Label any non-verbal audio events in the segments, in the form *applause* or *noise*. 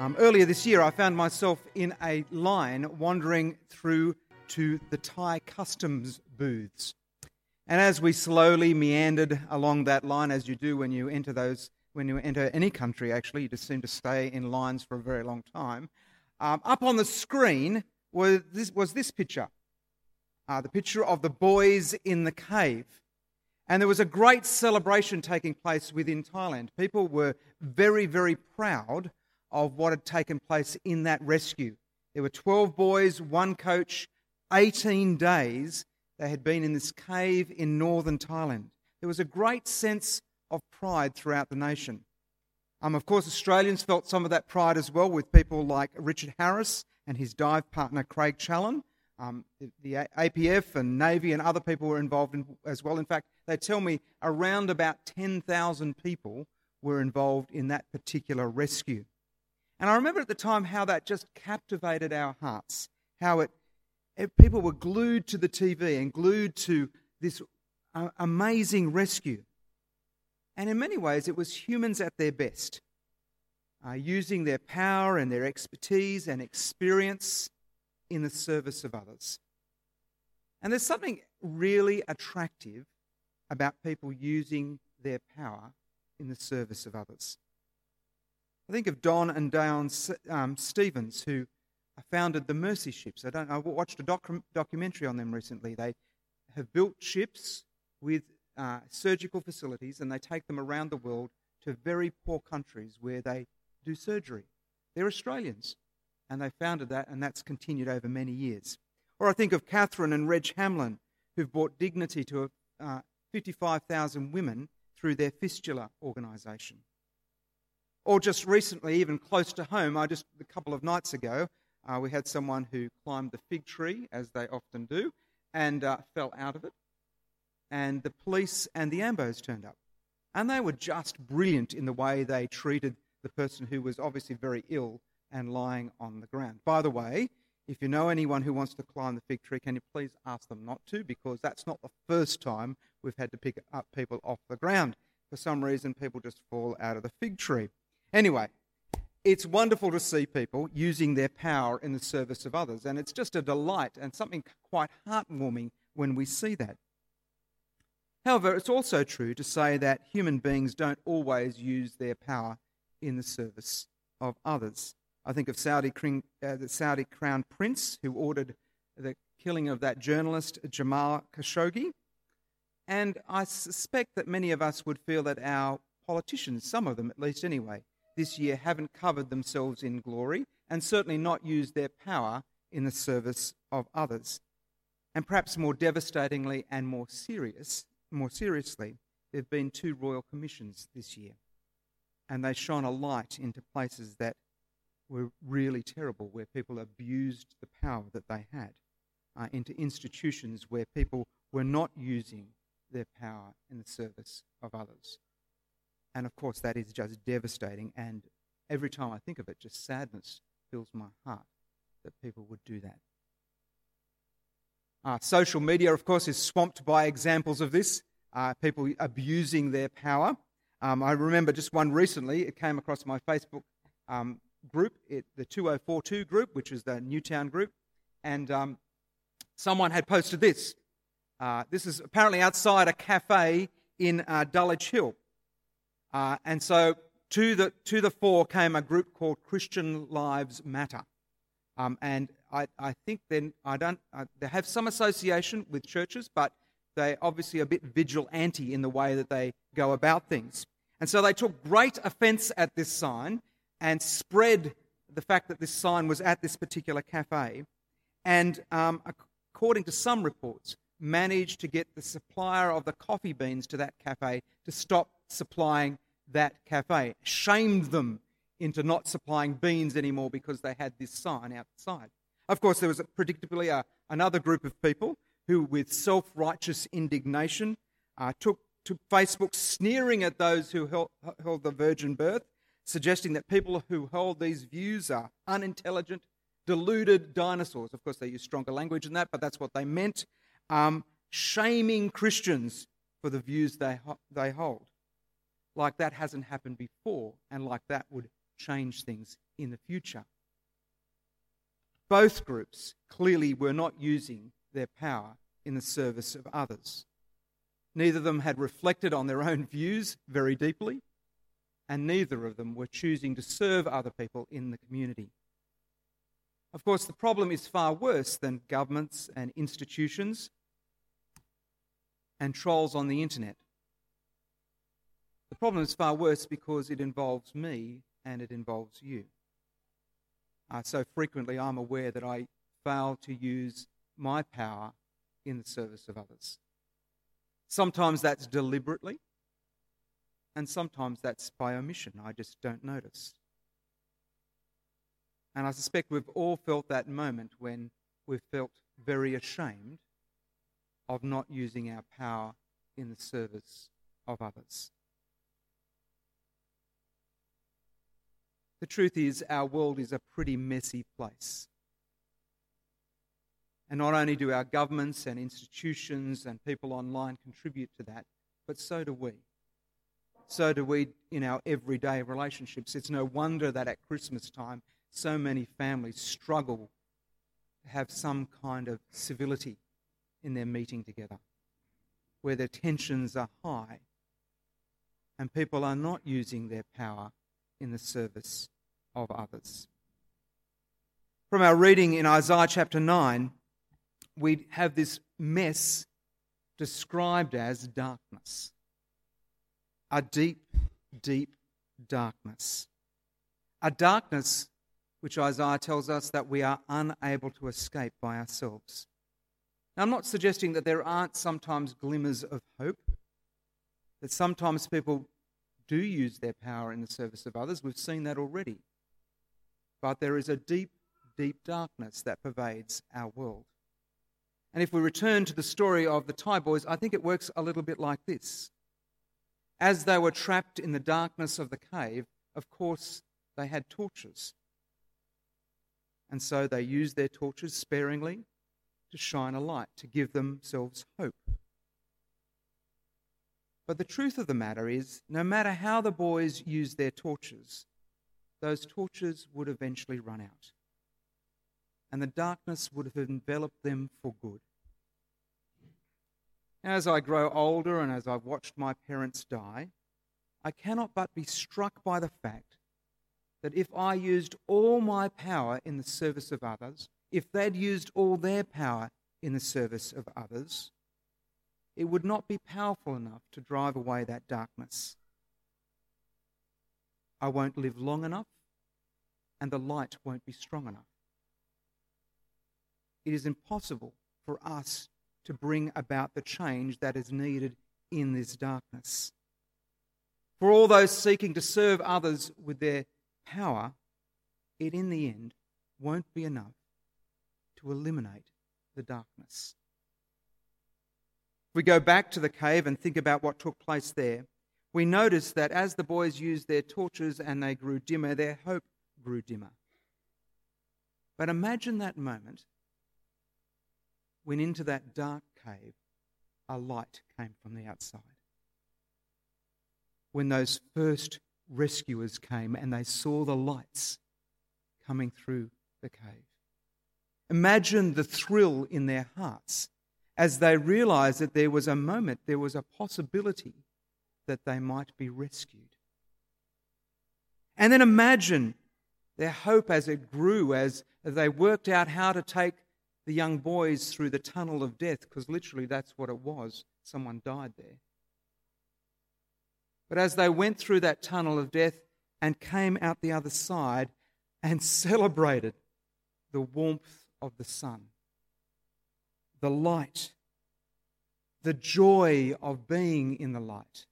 Um, earlier this year, I found myself in a line wandering through to the Thai customs booths. And as we slowly meandered along that line, as you do when you enter those, when you enter any country, actually, you just seem to stay in lines for a very long time. Um, up on the screen was this, was this picture, uh, the picture of the boys in the cave. And there was a great celebration taking place within Thailand. People were very, very proud of what had taken place in that rescue. There were 12 boys, one coach, 18 days they had been in this cave in northern Thailand. There was a great sense of pride throughout the nation. Um, of course, Australians felt some of that pride as well with people like Richard Harris and his dive partner Craig Challen. Um, the, the AFP and Navy and other people were involved in, as well. In fact, they tell me around about 10,000 people were involved in that particular rescue. And I remember at the time how that just captivated our hearts, how it, it people were glued to the TV and glued to this uh, amazing rescue. And in many ways, it was humans at their best, uh, using their power and their expertise and experience in the service of others. And there's something really attractive about people using their power in the service of others. I think of Don and Diane um, Stephens, who founded the Mercy Ships. I, don't, I watched a docu- documentary on them recently. They have built ships with uh, surgical facilities and they take them around the world to very poor countries where they do surgery. They're Australians and they founded that, and that's continued over many years. Or I think of Catherine and Reg Hamlin, who've brought dignity to uh, 55,000 women through their fistula organisation. Or just recently, even close to home, I just a couple of nights ago, uh, we had someone who climbed the fig tree, as they often do, and uh, fell out of it. And the police and the AMBOs turned up. And they were just brilliant in the way they treated the person who was obviously very ill and lying on the ground. By the way, if you know anyone who wants to climb the fig tree, can you please ask them not to? Because that's not the first time we've had to pick up people off the ground. For some reason, people just fall out of the fig tree. Anyway, it's wonderful to see people using their power in the service of others, and it's just a delight and something quite heartwarming when we see that. However, it's also true to say that human beings don't always use their power in the service of others. I think of Saudi, uh, the Saudi crown prince who ordered the killing of that journalist Jamal Khashoggi. And I suspect that many of us would feel that our politicians, some of them at least anyway, this year haven't covered themselves in glory and certainly not used their power in the service of others. And perhaps more devastatingly and more serious, more seriously, there have been two royal commissions this year. And they shone a light into places that were really terrible, where people abused the power that they had, uh, into institutions where people were not using their power in the service of others. And of course, that is just devastating. And every time I think of it, just sadness fills my heart that people would do that. Uh, social media, of course, is swamped by examples of this uh, people abusing their power. Um, I remember just one recently, it came across my Facebook um, group, it, the 2042 group, which is the Newtown group, and um, someone had posted this. Uh, this is apparently outside a cafe in uh, Dulwich Hill. Uh, and so to the, to the fore came a group called Christian Lives Matter. Um, and I, I think then I don't, uh, they have some association with churches, but they obviously are a bit vigilante in the way that they go about things. And so they took great offense at this sign and spread the fact that this sign was at this particular cafe. And um, according to some reports, managed to get the supplier of the coffee beans to that cafe to stop supplying that cafe, shamed them into not supplying beans anymore because they had this sign outside. Of course, there was predictably a, another group of people who, with self righteous indignation, uh, took to Facebook sneering at those who held, held the virgin birth, suggesting that people who hold these views are unintelligent, deluded dinosaurs. Of course, they use stronger language than that, but that's what they meant. Um, shaming Christians for the views they, they hold. Like that hasn't happened before, and like that would change things in the future. Both groups clearly were not using their power in the service of others. Neither of them had reflected on their own views very deeply, and neither of them were choosing to serve other people in the community. Of course, the problem is far worse than governments and institutions and trolls on the internet. The problem is far worse because it involves me and it involves you. Uh, so frequently, I'm aware that I fail to use my power in the service of others. Sometimes that's deliberately, and sometimes that's by omission. I just don't notice. And I suspect we've all felt that moment when we've felt very ashamed of not using our power in the service of others. The truth is, our world is a pretty messy place. And not only do our governments and institutions and people online contribute to that, but so do we. So do we in our everyday relationships. It's no wonder that at Christmas time, so many families struggle to have some kind of civility in their meeting together, where their tensions are high and people are not using their power in the service of others. From our reading in Isaiah chapter 9, we have this mess described as darkness. A deep, deep darkness. A darkness which Isaiah tells us that we are unable to escape by ourselves. Now, I'm not suggesting that there aren't sometimes glimmers of hope, that sometimes people do use their power in the service of others. We've seen that already. But there is a deep, deep darkness that pervades our world. And if we return to the story of the Thai boys, I think it works a little bit like this. As they were trapped in the darkness of the cave, of course, they had torches. And so they used their torches sparingly to shine a light, to give themselves hope. But the truth of the matter is, no matter how the boys used their torches, those torches would eventually run out and the darkness would have enveloped them for good. As I grow older and as I've watched my parents die, I cannot but be struck by the fact that if I used all my power in the service of others, if they'd used all their power in the service of others, it would not be powerful enough to drive away that darkness. I won't live long enough, and the light won't be strong enough it is impossible for us to bring about the change that is needed in this darkness. For all those seeking to serve others with their power, it in the end won't be enough to eliminate the darkness. If we go back to the cave and think about what took place there, we notice that as the boys used their torches and they grew dimmer, their hope grew dimmer. But imagine that moment when into that dark cave, a light came from the outside. When those first rescuers came and they saw the lights coming through the cave. Imagine the thrill in their hearts as they realized that there was a moment, there was a possibility that they might be rescued. And then imagine their hope as it grew, as, they worked out how to take the young boys through the tunnel of death, because literally that's what it was. Someone died there. But as they went through that tunnel of death and came out the other side and *laughs* celebrated the warmth of the sun, the light, the joy of being in the light,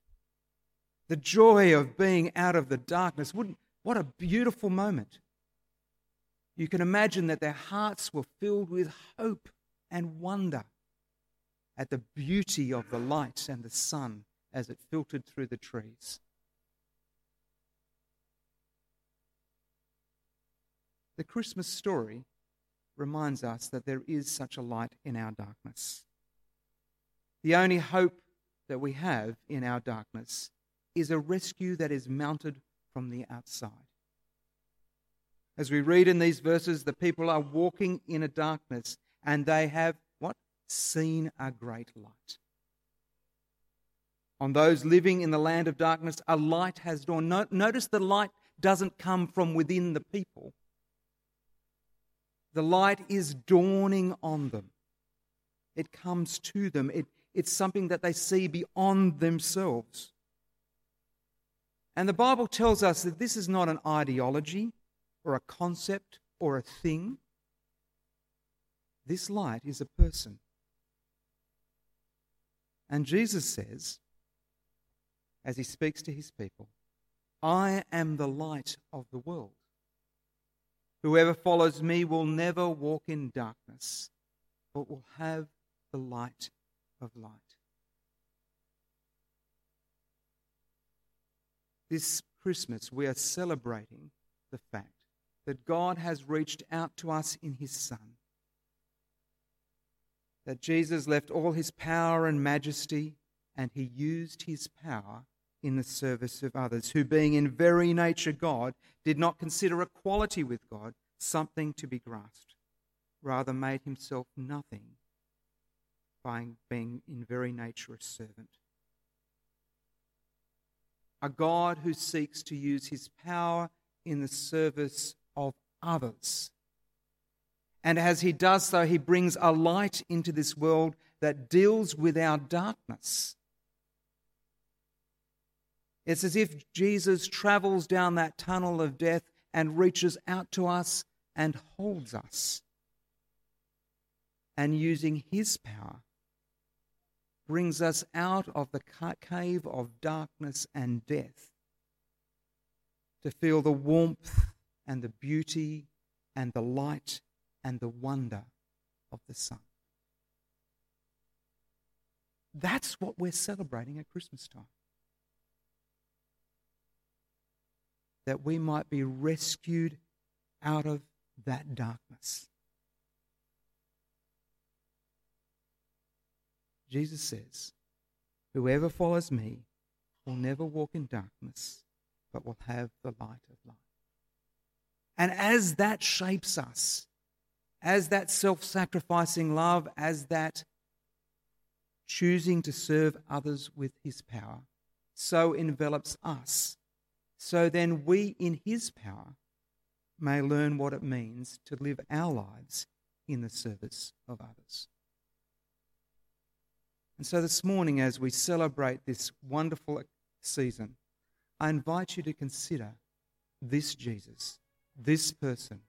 the joy of being out of the darkness. Wouldn't, What a beautiful moment. you can imagine that their hearts were filled with hope and wonder at the beauty of the light and the sun as it filtered through the trees. The Christmas story reminds us that there is such a light in our darkness. The only hope that we have in our darkness is a rescue that is mounted from the outside. As we read in these verses, the people are walking in a darkness and they have what? Seen a great light. On those living in the land of darkness, a light has dawned. Notice the light doesn't come from within the people, the light is dawning on them. It comes to them. It, it's something that they see beyond themselves. And the Bible tells us that this is not an ideology or a concept or a thing. This light is a person. And Jesus says, as he speaks to his people, I am the light of the world. Whoever follows me will never walk in darkness, but will have the light of light. This Christmas, we are celebrating the fact that God has reached out to us in His Son. That Jesus left all His power and majesty and He used His power in the service of others, who, being in very nature God, did not consider equality with God something to be grasped, rather made himself nothing by being in very nature a servant. A God who seeks to use his power in the service of others. And as he does so, he brings a light into this world that deals with our darkness it's as if Jesus travels down that tunnel of death and reaches out to us and holds us. And using his power, brings us out of the cave of darkness and death to feel the warmth and the beauty and the light and the wonder of the sun. That's what we're celebrating at Christmas time. That we might be rescued out of that darkness. Jesus says, Whoever follows me will never walk in darkness, but will have the light of life. And as that shapes us, as that self sacrificing love, as that choosing to serve others with his power, so envelops us so then we, in His power, may learn what it means to live our lives in the service of others. And so this morning, as we celebrate this wonderful season, I invite you to consider this Jesus, this person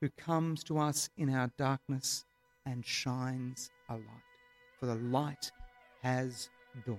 who comes to us in our darkness and shines a light. For the light has dawned.